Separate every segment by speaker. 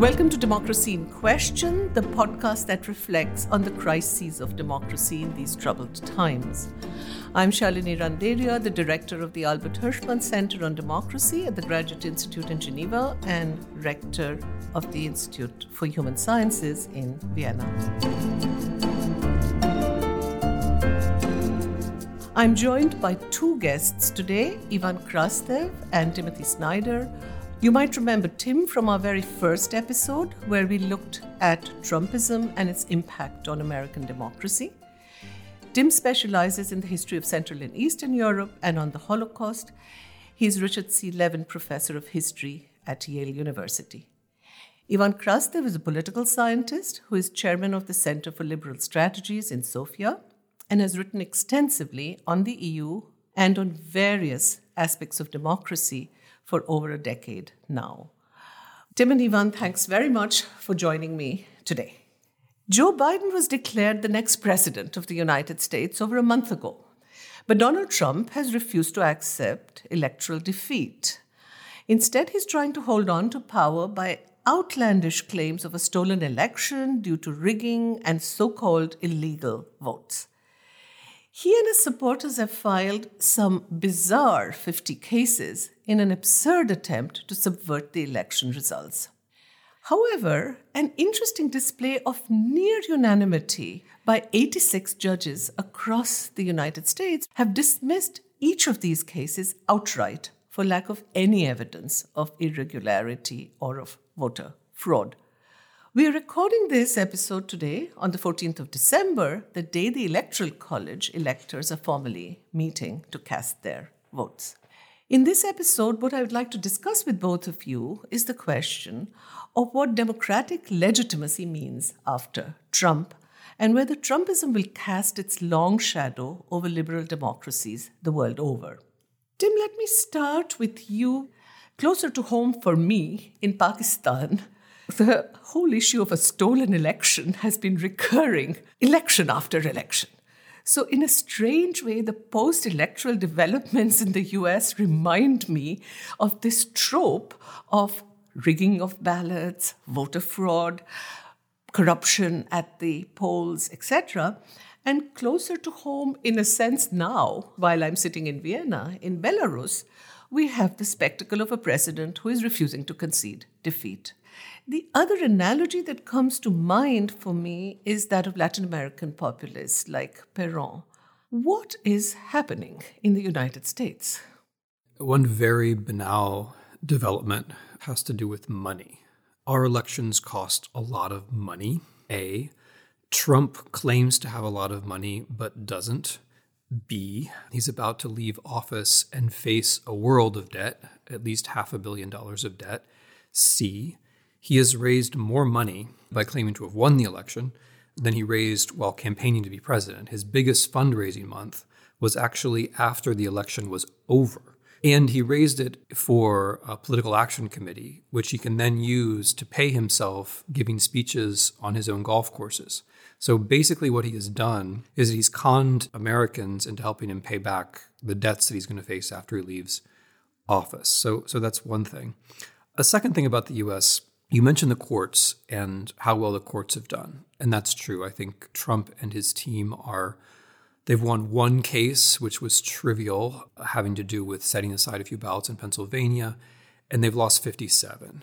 Speaker 1: Welcome to Democracy in Question, the podcast that reflects on the crises of democracy in these troubled times. I'm Shalini Randeria, the director of the Albert Hirschman Center on Democracy at the Graduate Institute in Geneva and rector of the Institute for Human Sciences in Vienna. I'm joined by two guests today, Ivan Krastev and Timothy Snyder you might remember Tim from our very first episode, where we looked at Trumpism and its impact on American democracy. Tim specializes in the history of Central and Eastern Europe and on the Holocaust. He's Richard C. Levin Professor of History at Yale University. Ivan Krastev is a political scientist who is chairman of the Center for Liberal Strategies in Sofia and has written extensively on the EU and on various aspects of democracy for over a decade now. Tim and Ivan, thanks very much for joining me today. Joe Biden was declared the next president of the United States over a month ago, but Donald Trump has refused to accept electoral defeat. Instead, he's trying to hold on to power by outlandish claims of a stolen election due to rigging and so called illegal votes. He and his supporters have filed some bizarre 50 cases in an absurd attempt to subvert the election results. However, an interesting display of near unanimity by 86 judges across the United States have dismissed each of these cases outright for lack of any evidence of irregularity or of voter fraud. We are recording this episode today on the 14th of December, the day the Electoral College electors are formally meeting to cast their votes. In this episode, what I would like to discuss with both of you is the question of what democratic legitimacy means after Trump and whether Trumpism will cast its long shadow over liberal democracies the world over. Tim, let me start with you. Closer to home for me in Pakistan, the whole issue of a stolen election has been recurring election after election. So, in a strange way, the post electoral developments in the US remind me of this trope of rigging of ballots, voter fraud, corruption at the polls, etc. And closer to home, in a sense, now, while I'm sitting in Vienna, in Belarus, we have the spectacle of a president who is refusing to concede defeat. The other analogy that comes to mind for me is that of Latin American populists like Perón. What is happening in the United States?
Speaker 2: One very banal development has to do with money. Our elections cost a lot of money. A. Trump claims to have a lot of money but doesn't. B. He's about to leave office and face a world of debt, at least half a billion dollars of debt. C. He has raised more money by claiming to have won the election than he raised while campaigning to be president. His biggest fundraising month was actually after the election was over. And he raised it for a political action committee, which he can then use to pay himself giving speeches on his own golf courses. So basically, what he has done is he's conned Americans into helping him pay back the debts that he's going to face after he leaves office. So, so that's one thing. A second thing about the US you mentioned the courts and how well the courts have done. And that's true. I think Trump and his team are, they've won one case, which was trivial, having to do with setting aside a few ballots in Pennsylvania, and they've lost 57.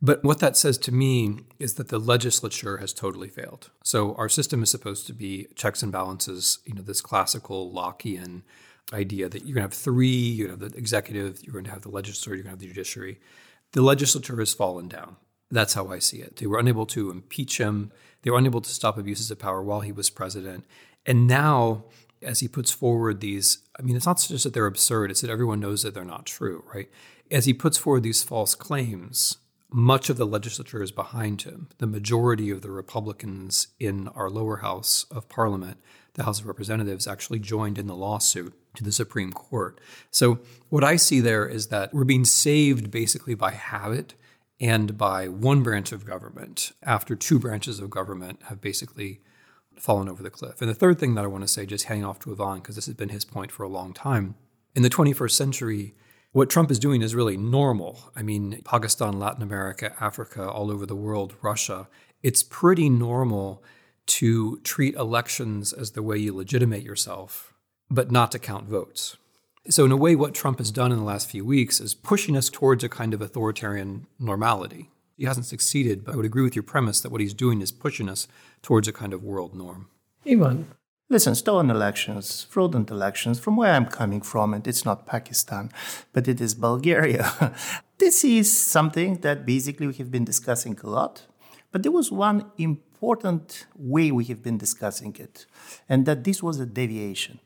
Speaker 2: But what that says to me is that the legislature has totally failed. So our system is supposed to be checks and balances, you know, this classical Lockean idea that you're going to have three, you're going to have the executive, you're going to have the legislature, you're going to have the judiciary. The legislature has fallen down. That's how I see it. They were unable to impeach him. They were unable to stop abuses of power while he was president. And now, as he puts forward these, I mean, it's not just that they're absurd, it's that everyone knows that they're not true, right? As he puts forward these false claims, much of the legislature is behind him. The majority of the Republicans in our lower house of parliament, the House of Representatives, actually joined in the lawsuit to the Supreme Court. So, what I see there is that we're being saved basically by habit and by one branch of government after two branches of government have basically fallen over the cliff. And the third thing that I want to say, just hanging off to Ivan, because this has been his point for a long time, in the 21st century, What Trump is doing is really normal. I mean, Pakistan, Latin America, Africa, all over the world, Russia, it's pretty normal to treat elections as the way you legitimate yourself, but not to count votes. So, in a way, what Trump has done in the last few weeks is pushing us towards a kind of authoritarian normality. He hasn't succeeded, but I would agree with your premise that what he's doing is pushing us towards a kind of world norm.
Speaker 1: Ivan.
Speaker 3: Listen, stolen elections, fraudulent elections, from where I'm coming from, and it's not Pakistan, but it is Bulgaria. this is something that basically we have been discussing a lot. But there was one important way we have been discussing it, and that this was a deviation.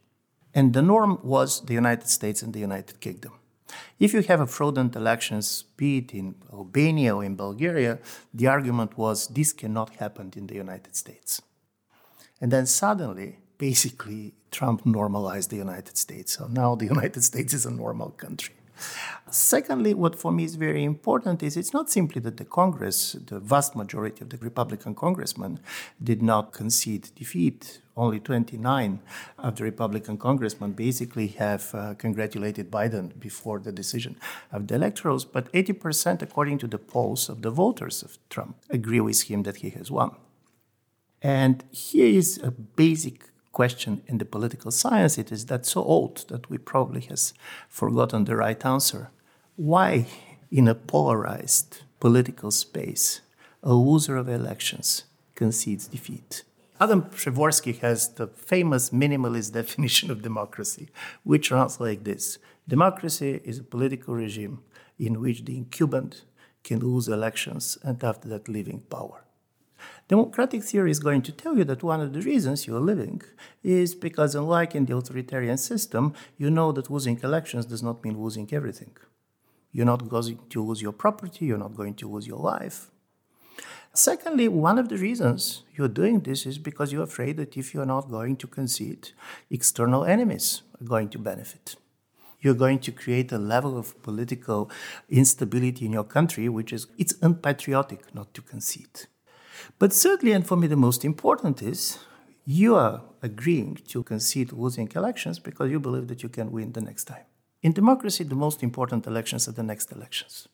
Speaker 3: And the norm was the United States and the United Kingdom. If you have a fraudulent elections, be it in Albania or in Bulgaria, the argument was this cannot happen in the United States. And then suddenly, basically Trump normalized the United States. So now the United States is a normal country. Secondly, what for me is very important is it's not simply that the Congress, the vast majority of the Republican congressmen, did not concede defeat. Only 29 of the Republican congressmen basically have uh, congratulated Biden before the decision of the electorals, but 80%, according to the polls of the voters of Trump, agree with him that he has won. And here is a basic question in the political science, it is that so old that we probably has forgotten the right answer. Why, in a polarized political space, a loser of elections concedes defeat? Adam Przeworski has the famous minimalist definition of democracy, which runs like this Democracy is a political regime in which the incumbent can lose elections and after that leave in power. Democratic theory is going to tell you that one of the reasons you're living is because, unlike in the authoritarian system, you know that losing elections does not mean losing everything. You're not going to lose your property, you're not going to lose your life. Secondly, one of the reasons you're doing this is because you're afraid that if you're not going to concede, external enemies are going to benefit. You're going to create a level of political instability in your country, which is it's unpatriotic not to concede. But thirdly, and for me the most important is, you are agreeing to concede losing elections because you believe that you can win the next time. In democracy, the most important elections are the next elections.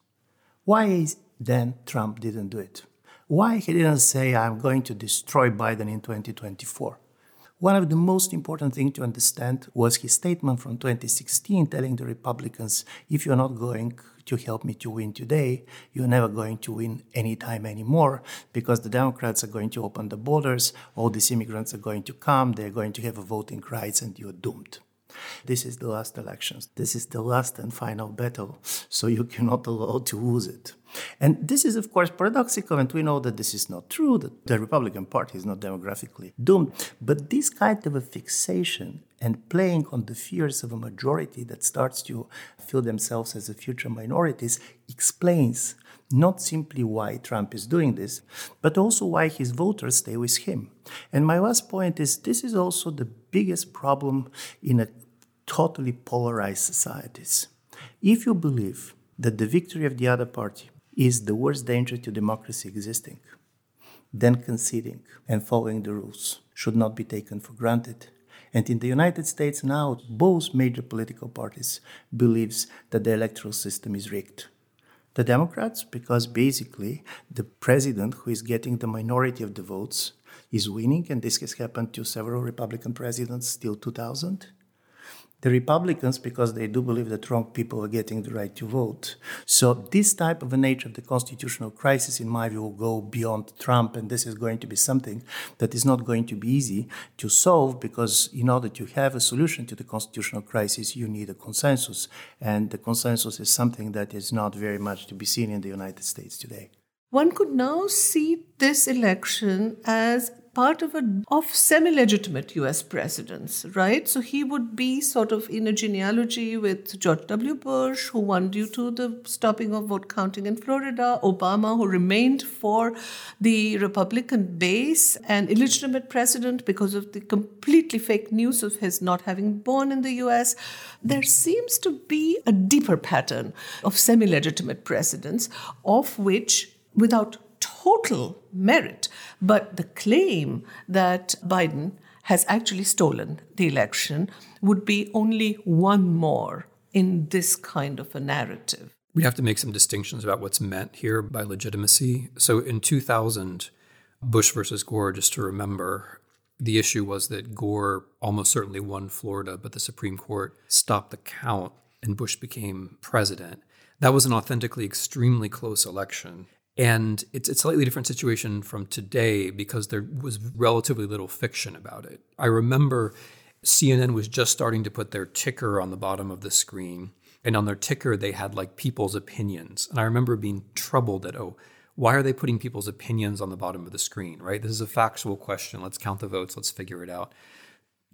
Speaker 3: Why is then Trump didn't do it? Why he didn't say, I'm going to destroy Biden in 2024? One of the most important things to understand was his statement from 2016 telling the Republicans, if you're not going to help me to win today, you're never going to win anytime anymore because the Democrats are going to open the borders, all these immigrants are going to come, they're going to have a voting rights, and you're doomed. This is the last elections. This is the last and final battle, so you cannot allow to lose it. And this is, of course, paradoxical, and we know that this is not true, that the Republican Party is not demographically doomed. But this kind of a fixation and playing on the fears of a majority that starts to feel themselves as a future minorities explains not simply why Trump is doing this, but also why his voters stay with him. And my last point is this is also the biggest problem in a totally polarized societies. If you believe that the victory of the other party is the worst danger to democracy existing, then conceding and following the rules should not be taken for granted. And in the United States now, both major political parties believes that the electoral system is rigged. The Democrats, because basically the president who is getting the minority of the votes is winning, and this has happened to several Republican presidents till 2000 the Republicans because they do believe that wrong people are getting the right to vote. So this type of a nature of the constitutional crisis, in my view, will go beyond Trump, and this is going to be something that is not going to be easy to solve because in order to have a solution to the constitutional crisis, you need a consensus, and the consensus is something that is not very much to be seen in the United States today.
Speaker 1: One could now see this election as part of a of semi-legitimate US presidents, right? So he would be sort of in a genealogy with George W. Bush, who won due to the stopping of vote counting in Florida, Obama, who remained for the Republican base, an illegitimate president because of the completely fake news of his not having born in the US. There seems to be a deeper pattern of semi-legitimate presidents, of which without total merit, but the claim that Biden has actually stolen the election would be only one more in this kind of a narrative?
Speaker 2: We have to make some distinctions about what's meant here by legitimacy. So in 2000, Bush versus Gore, just to remember, the issue was that Gore almost certainly won Florida, but the Supreme Court stopped the count and Bush became president. That was an authentically extremely close election. And it's a slightly different situation from today because there was relatively little fiction about it. I remember CNN was just starting to put their ticker on the bottom of the screen. And on their ticker, they had like people's opinions. And I remember being troubled that, oh, why are they putting people's opinions on the bottom of the screen, right? This is a factual question. Let's count the votes. Let's figure it out.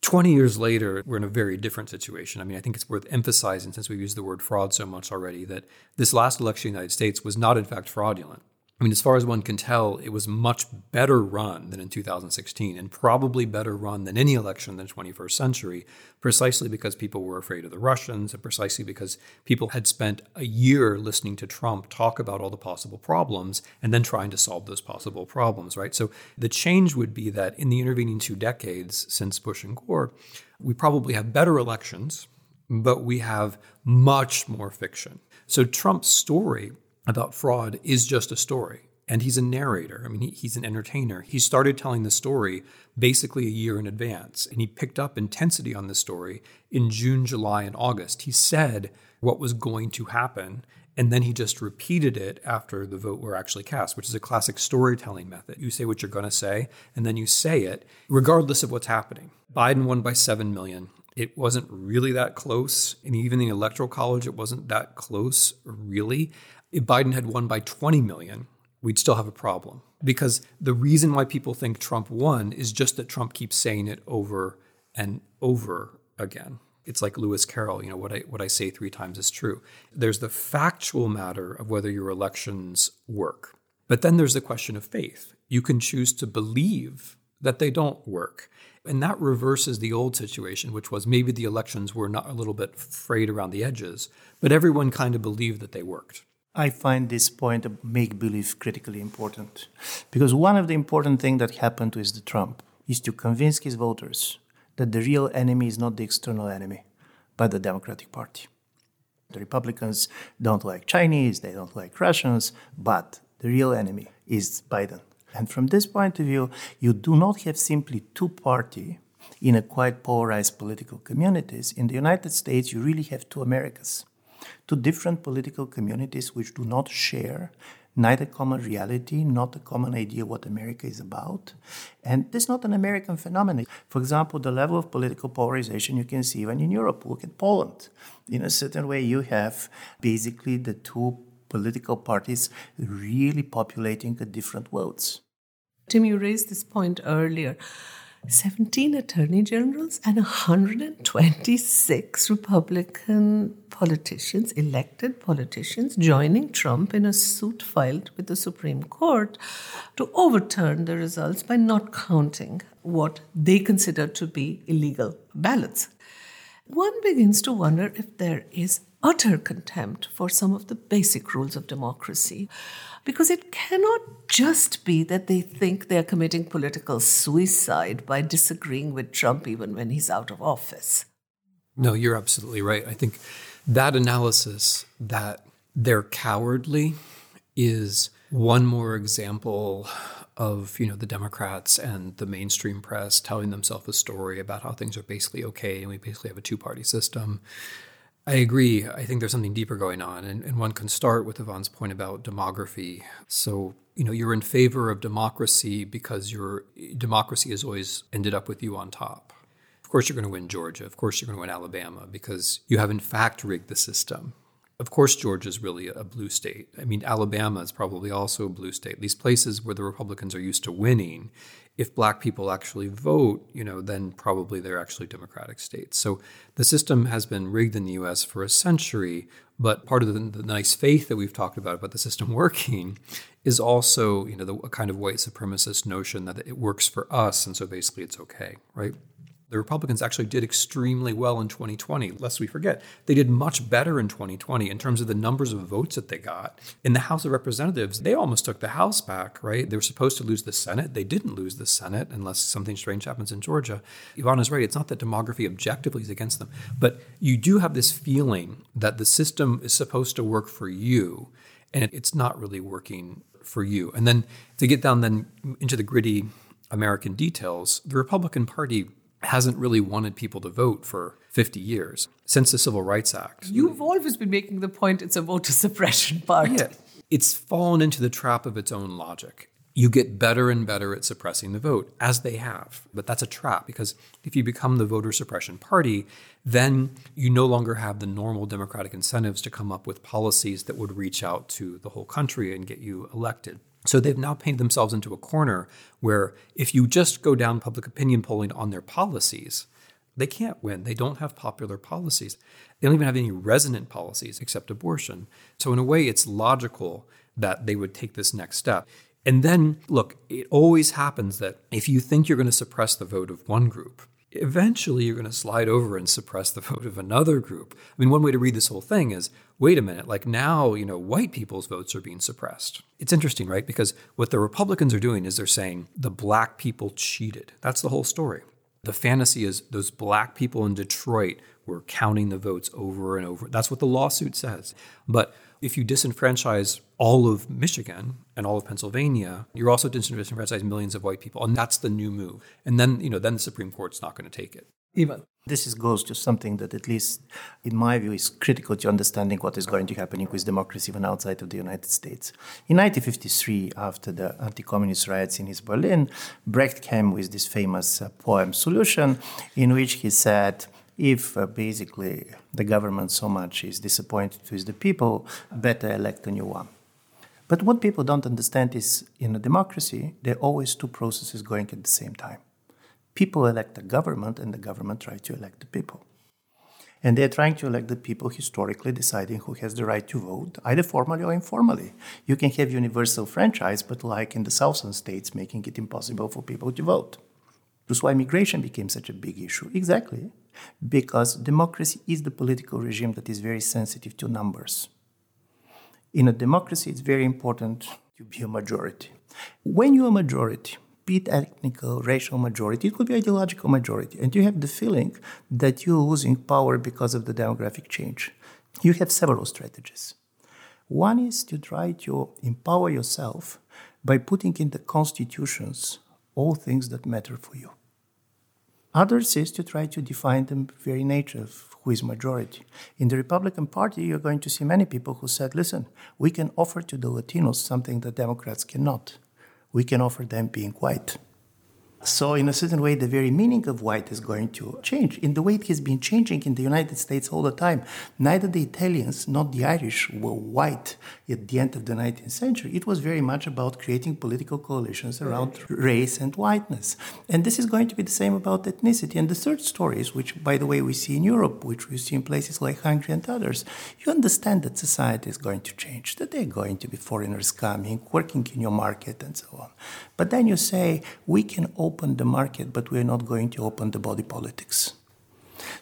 Speaker 2: 20 years later, we're in a very different situation. I mean, I think it's worth emphasizing, since we've used the word fraud so much already, that this last election in the United States was not, in fact, fraudulent. I mean, as far as one can tell, it was much better run than in 2016 and probably better run than any election in the 21st century, precisely because people were afraid of the Russians and precisely because people had spent a year listening to Trump talk about all the possible problems and then trying to solve those possible problems, right? So the change would be that in the intervening two decades since Bush and Gore, we probably have better elections, but we have much more fiction. So Trump's story about fraud is just a story. And he's a narrator. I mean, he, he's an entertainer. He started telling the story basically a year in advance, and he picked up intensity on the story in June, July, and August. He said what was going to happen, and then he just repeated it after the vote were actually cast, which is a classic storytelling method. You say what you're going to say, and then you say it, regardless of what's happening. Biden won by 7 million. It wasn't really that close. And even the electoral college, it wasn't that close, really if Biden had won by 20 million, we'd still have a problem. Because the reason why people think Trump won is just that Trump keeps saying it over and over again. It's like Lewis Carroll, you know, what I what I say three times is true. There's the factual matter of whether your elections work. But then there's the question of faith. You can choose to believe that they don't work. And that reverses the old situation, which was maybe the elections were not a little bit frayed around the edges, but everyone kind of believed that they worked.
Speaker 3: I find this point of make believe critically important because one of the important things that happened with the Trump is to convince his voters that the real enemy is not the external enemy, but the Democratic Party. The Republicans don't like Chinese, they don't like Russians, but the real enemy is Biden. And from this point of view, you do not have simply two party in a quite polarized political communities. In the United States, you really have two Americas to different political communities which do not share neither common reality, not a common idea what America is about. And this is not an American phenomenon. For example, the level of political polarization you can see even in Europe. Look at Poland. In a certain way, you have basically the two political parties really populating the different worlds.
Speaker 1: Tim, you raised this point earlier. 17 attorney generals and 126 Republican politicians, elected politicians, joining Trump in a suit filed with the Supreme Court to overturn the results by not counting what they consider to be illegal ballots. One begins to wonder if there is utter contempt for some of the basic rules of democracy because it cannot just be that they think they're committing political suicide by disagreeing with Trump even when he's out of office.
Speaker 2: No, you're absolutely right. I think that analysis that they're cowardly is one more example of you know the Democrats and the mainstream press telling themselves a story about how things are basically okay and we basically have a two-party system I agree. I think there's something deeper going on. And, and one can start with Ivan's point about demography. So, you know, you're in favor of democracy because your democracy has always ended up with you on top. Of course, you're going to win Georgia. Of course, you're going to win Alabama because you have, in fact, rigged the system. Of course, Georgia is really a blue state. I mean, Alabama is probably also a blue state. These places where the Republicans are used to winning, if black people actually vote, you know, then probably they're actually democratic states. So the system has been rigged in the US for a century, but part of the, the nice faith that we've talked about about the system working is also, you know, the a kind of white supremacist notion that it works for us and so basically it's okay, right? The Republicans actually did extremely well in 2020, lest we forget. They did much better in 2020 in terms of the numbers of votes that they got. In the House of Representatives, they almost took the House back, right? They were supposed to lose the Senate. They didn't lose the Senate unless something strange happens in Georgia. Ivana's right. It's not that demography objectively is against them, but you do have this feeling that the system is supposed to work for you, and it's not really working for you. And then to get down then into the gritty American details, the Republican Party hasn't really wanted people to vote for 50 years since the Civil Rights Act.
Speaker 1: You've always been making the point it's a voter suppression party.
Speaker 2: Yeah, it's fallen into the trap of its own logic. You get better and better at suppressing the vote, as they have. But that's a trap because if you become the voter suppression party, then you no longer have the normal democratic incentives to come up with policies that would reach out to the whole country and get you elected. So they've now painted themselves into a corner where if you just go down public opinion polling on their policies, they can't win. They don't have popular policies. They don't even have any resonant policies except abortion. So, in a way, it's logical that they would take this next step. And then, look, it always happens that if you think you're going to suppress the vote of one group, eventually you're going to slide over and suppress the vote of another group. I mean, one way to read this whole thing is wait a minute, like now, you know, white people's votes are being suppressed. It's interesting, right? Because what the Republicans are doing is they're saying the black people cheated. That's the whole story. The fantasy is those black people in Detroit were counting the votes over and over. That's what the lawsuit says. But if you disenfranchise all of Michigan and all of Pennsylvania, you're also disenfranchising millions of white people. And that's the new move. And then, you know, then the Supreme Court's not going to take it.
Speaker 1: Even.
Speaker 3: This is, goes to something that, at least in my view, is critical to understanding what is going to happen with democracy even outside of the United States. In 1953, after the anti communist riots in East Berlin, Brecht came with this famous uh, poem, Solution, in which he said, if uh, basically the government so much is disappointed with the people, better elect a new one. But what people don't understand is in a democracy, there are always two processes going at the same time. People elect the government, and the government tries to elect the people. And they're trying to elect the people historically deciding who has the right to vote, either formally or informally. You can have universal franchise, but like in the southern states, making it impossible for people to vote. That's why migration became such a big issue. Exactly because democracy is the political regime that is very sensitive to numbers. In a democracy, it's very important to be a majority. When you're a majority, be it ethnical, racial majority, it could be ideological majority, and you have the feeling that you're losing power because of the demographic change, you have several strategies. One is to try to empower yourself by putting in the constitutions all things that matter for you. Others is to try to define the very nature of who is majority. In the Republican Party, you're going to see many people who said, listen, we can offer to the Latinos something that Democrats cannot. We can offer them being white. So, in a certain way, the very meaning of white is going to change in the way it has been changing in the United States all the time. Neither the Italians nor the Irish were white at the end of the 19th century. It was very much about creating political coalitions around race and whiteness. And this is going to be the same about ethnicity. And the third stories, which, by the way, we see in Europe, which we see in places like Hungary and others, you understand that society is going to change, that there are going to be foreigners coming, working in your market, and so on. But then you say, we can open the market, but we're not going to open the body politics.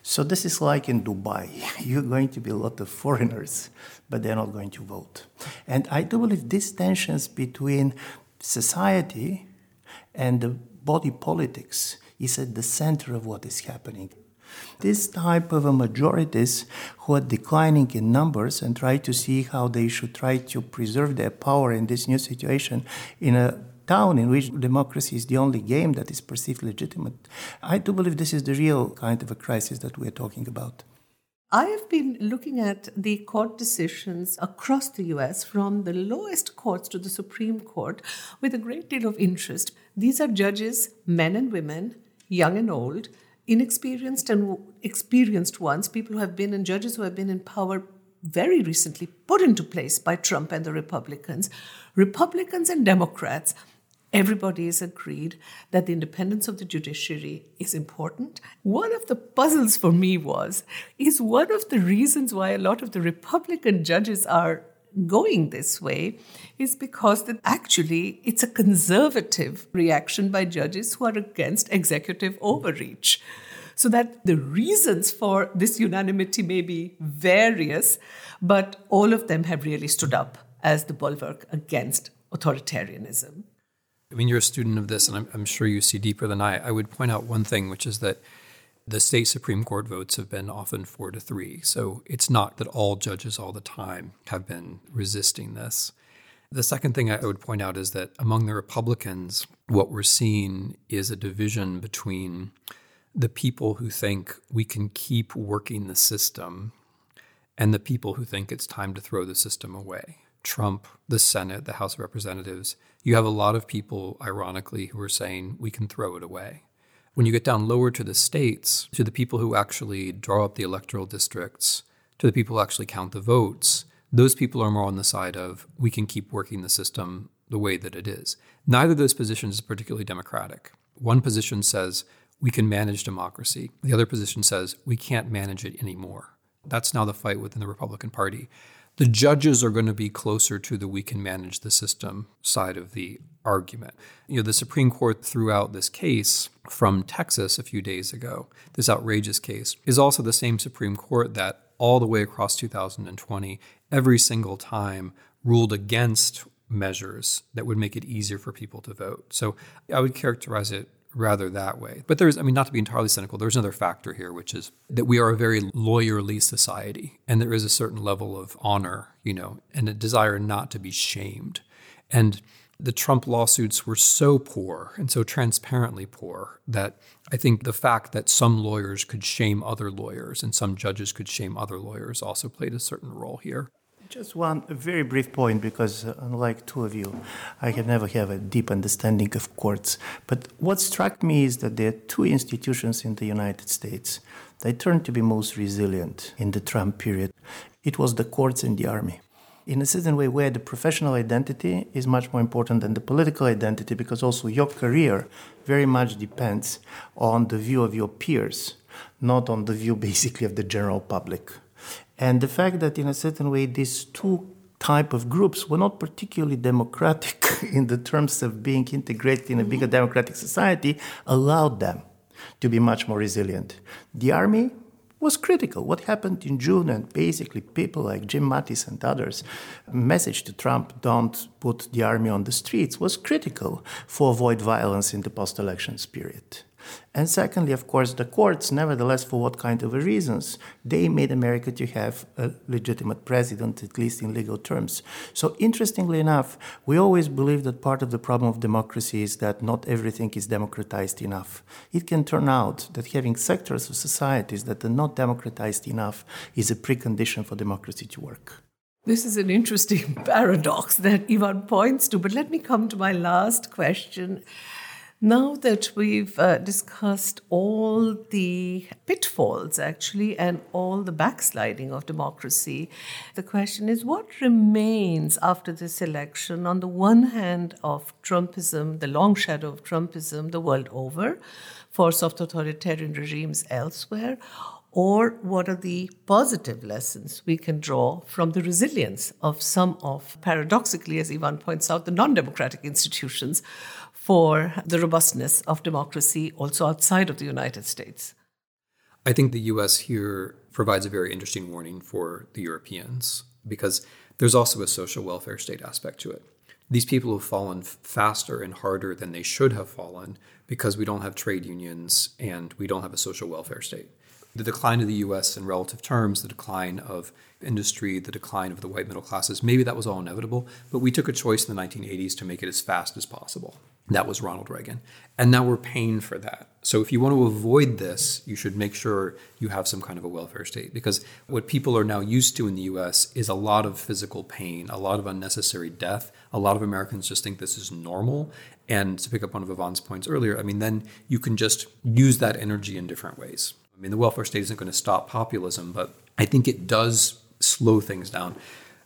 Speaker 3: So this is like in Dubai. You're going to be a lot of foreigners, but they're not going to vote. And I do believe these tensions between society and the body politics is at the center of what is happening. This type of a majorities who are declining in numbers and try to see how they should try to preserve their power in this new situation in a town in which democracy is the only game that is perceived legitimate. I do believe this is the real kind of a crisis that we're talking about.
Speaker 1: I have been looking at the court decisions across the US from the lowest courts to the Supreme Court with a great deal of interest. These are judges, men and women, young and old, inexperienced and experienced ones, people who have been and judges who have been in power very recently put into place by Trump and the Republicans. Republicans and Democrats Everybody is agreed that the independence of the judiciary is important. One of the puzzles for me was is one of the reasons why a lot of the Republican judges are going this way is because that actually it's a conservative reaction by judges who are against executive overreach. So that the reasons for this unanimity may be various, but all of them have really stood up as the bulwark against authoritarianism.
Speaker 2: I mean, you're a student of this, and I'm, I'm sure you see deeper than I. I would point out one thing, which is that the state Supreme Court votes have been often four to three. So it's not that all judges all the time have been resisting this. The second thing I would point out is that among the Republicans, what we're seeing is a division between the people who think we can keep working the system and the people who think it's time to throw the system away. Trump, the Senate, the House of Representatives, you have a lot of people, ironically, who are saying we can throw it away. When you get down lower to the states, to the people who actually draw up the electoral districts, to the people who actually count the votes, those people are more on the side of we can keep working the system the way that it is. Neither of those positions is particularly democratic. One position says we can manage democracy, the other position says we can't manage it anymore. That's now the fight within the Republican Party the judges are going to be closer to the we can manage the system side of the argument. You know, the Supreme Court threw out this case from Texas a few days ago, this outrageous case, is also the same Supreme Court that all the way across 2020, every single time ruled against measures that would make it easier for people to vote. So I would characterize it rather that way. But there's, I mean, not to be entirely cynical, there's another factor here, which is that we are a very lawyerly society, and there is a certain level of honor, you know, and a desire not to be shamed. And the Trump lawsuits were so poor and so transparently poor that I think the fact that some lawyers could shame other lawyers and some judges could shame other lawyers also played a certain role here.
Speaker 3: Just one very brief point, because uh, unlike two of you, I have never have a deep understanding of courts. But what struck me is that there are two institutions in the United States that turned to be most resilient in the Trump period. It was the courts and the army. In a certain way, where the professional identity is much more important than the political identity, because also your career very much depends on the view of your peers, not on the view basically of the general public. And the fact that, in a certain way, these two type of groups were not particularly democratic in the terms of being integrated in a bigger mm-hmm. democratic society allowed them to be much more resilient. The army was critical. What happened in June, and basically people like Jim Mattis and others' message to Trump, don't put the army on the streets, was critical for avoid violence in the post-elections period. And secondly, of course, the courts, nevertheless, for what kind of reasons, they made America to have a legitimate president, at least in legal terms. So, interestingly enough, we always believe that part of the problem of democracy is that not everything is democratized enough. It can turn out that having sectors of societies that are not democratized enough is a precondition for democracy to work.
Speaker 1: This is an interesting paradox that Ivan points to, but let me come to my last question. Now that we've uh, discussed all the pitfalls, actually, and all the backsliding of democracy, the question is what remains after this election? On the one hand, of Trumpism, the long shadow of Trumpism the world over, for soft authoritarian regimes elsewhere, or what are the positive lessons we can draw from the resilience of some of, paradoxically, as Ivan points out, the non democratic institutions for the robustness of democracy also outside of the United States.
Speaker 2: I think the US here provides a very interesting warning for the Europeans because there's also a social welfare state aspect to it. These people have fallen faster and harder than they should have fallen because we don't have trade unions and we don't have a social welfare state. The decline of the US in relative terms, the decline of industry, the decline of the white middle classes, maybe that was all inevitable, but we took a choice in the 1980s to make it as fast as possible. That was Ronald Reagan. And now we're paying for that. So if you want to avoid this, you should make sure you have some kind of a welfare state. Because what people are now used to in the US is a lot of physical pain, a lot of unnecessary death. A lot of Americans just think this is normal. And to pick up one of Ivan's points earlier, I mean, then you can just use that energy in different ways. I mean, the welfare state isn't going to stop populism, but I think it does slow things down.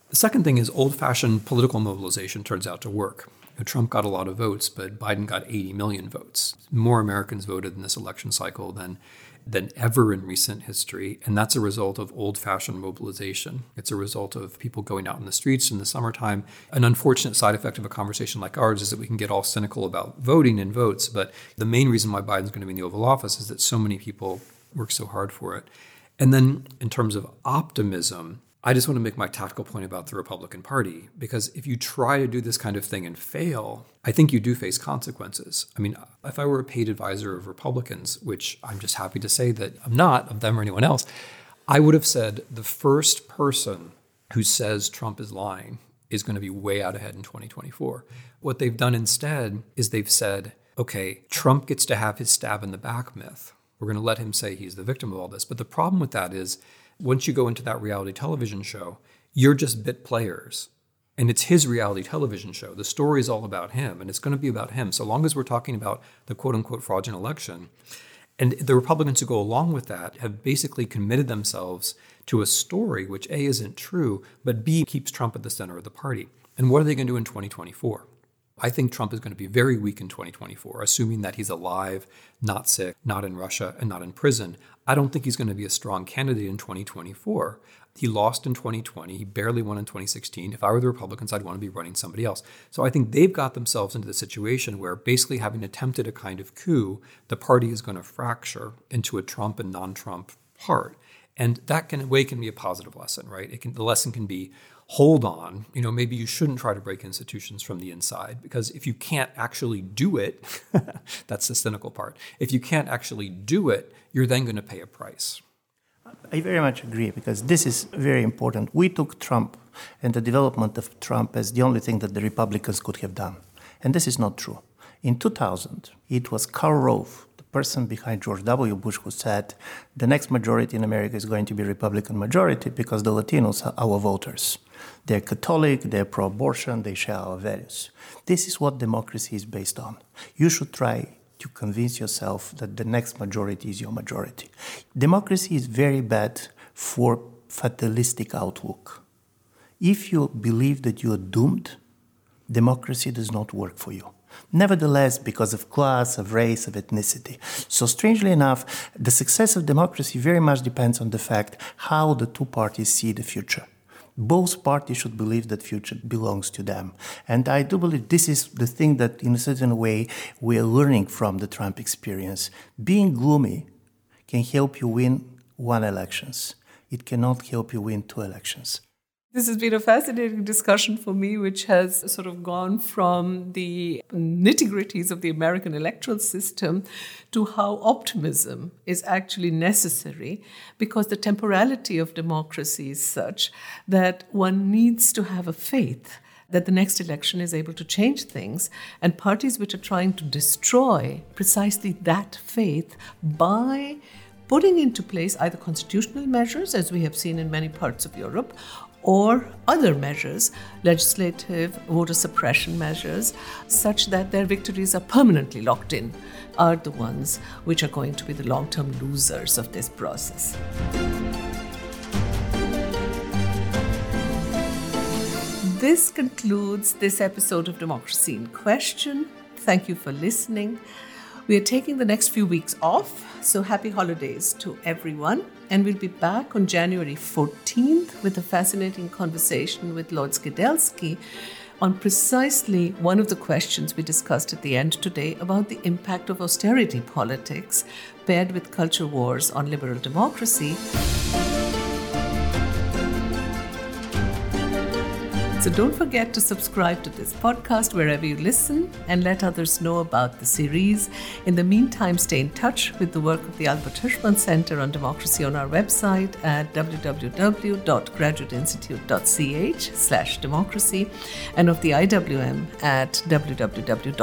Speaker 2: The second thing is old fashioned political mobilization turns out to work. Trump got a lot of votes, but Biden got 80 million votes. More Americans voted in this election cycle than than ever in recent history. And that's a result of old fashioned mobilization. It's a result of people going out in the streets in the summertime. An unfortunate side effect of a conversation like ours is that we can get all cynical about voting and votes. But the main reason why Biden's going to be in the Oval Office is that so many people worked so hard for it. And then in terms of optimism, I just want to make my tactical point about the Republican Party because if you try to do this kind of thing and fail, I think you do face consequences. I mean, if I were a paid advisor of Republicans, which I'm just happy to say that I'm not of them or anyone else, I would have said the first person who says Trump is lying is going to be way out ahead in 2024. What they've done instead is they've said, okay, Trump gets to have his stab in the back myth. We're going to let him say he's the victim of all this. But the problem with that is once you go into that reality television show, you're just bit players. And it's his reality television show. The story is all about him, and it's going to be about him. So long as we're talking about the quote unquote fraudulent election, and the Republicans who go along with that have basically committed themselves to a story which A isn't true, but B keeps Trump at the center of the party. And what are they going to do in 2024? I think Trump is going to be very weak in 2024, assuming that he's alive, not sick, not in Russia, and not in prison. I don't think he's going to be a strong candidate in 2024. He lost in 2020. He barely won in 2016. If I were the Republicans, I'd want to be running somebody else. So I think they've got themselves into the situation where basically having attempted a kind of coup, the party is going to fracture into a Trump and non Trump part. And that can, way, can be a positive lesson, right? It can, the lesson can be hold on. You know, maybe you shouldn't try to break institutions from the inside because if you can't actually do it, that's the cynical part. If you can't actually do it, you're then going to pay a price.
Speaker 3: I very much agree because this is very important. We took Trump and the development of Trump as the only thing that the Republicans could have done. And this is not true. In 2000, it was Karl Rove, person behind George W. Bush, who said the next majority in America is going to be Republican majority because the Latinos are our voters. They're Catholic, they're pro abortion, they share our values. This is what democracy is based on. You should try to convince yourself that the next majority is your majority. Democracy is very bad for fatalistic outlook. If you believe that you are doomed, democracy does not work for you. Nevertheless, because of class, of race, of ethnicity. So, strangely enough, the success of democracy very much depends on the fact how the two parties see the future both parties should believe that future belongs to them. And I do believe this is the thing that, in a certain way, we are learning from the Trump experience. Being gloomy can help you win one elections. It cannot help you win two elections.
Speaker 1: This has been a fascinating discussion for me, which has sort of gone from the nitty gritties of the American electoral system to how optimism is actually necessary because the temporality of democracy is such that one needs to have a faith that the next election is able to change things. And parties which are trying to destroy precisely that faith by putting into place either constitutional measures, as we have seen in many parts of Europe, or other measures, legislative voter suppression measures, such that their victories are permanently locked in, are the ones which are going to be the long term losers of this process. This concludes this episode of Democracy in Question. Thank you for listening. We are taking the next few weeks off, so happy holidays to everyone. And we'll be back on January 14th with a fascinating conversation with Lord Skidelsky on precisely one of the questions we discussed at the end today about the impact of austerity politics paired with culture wars on liberal democracy. So don't forget to subscribe to this podcast wherever you listen and let others know about the series. In the meantime, stay in touch with the work of the Albert Hirschman Center on Democracy on our website at www.graduateinstitute.ch slash democracy and of the IWM at www.iwm.at.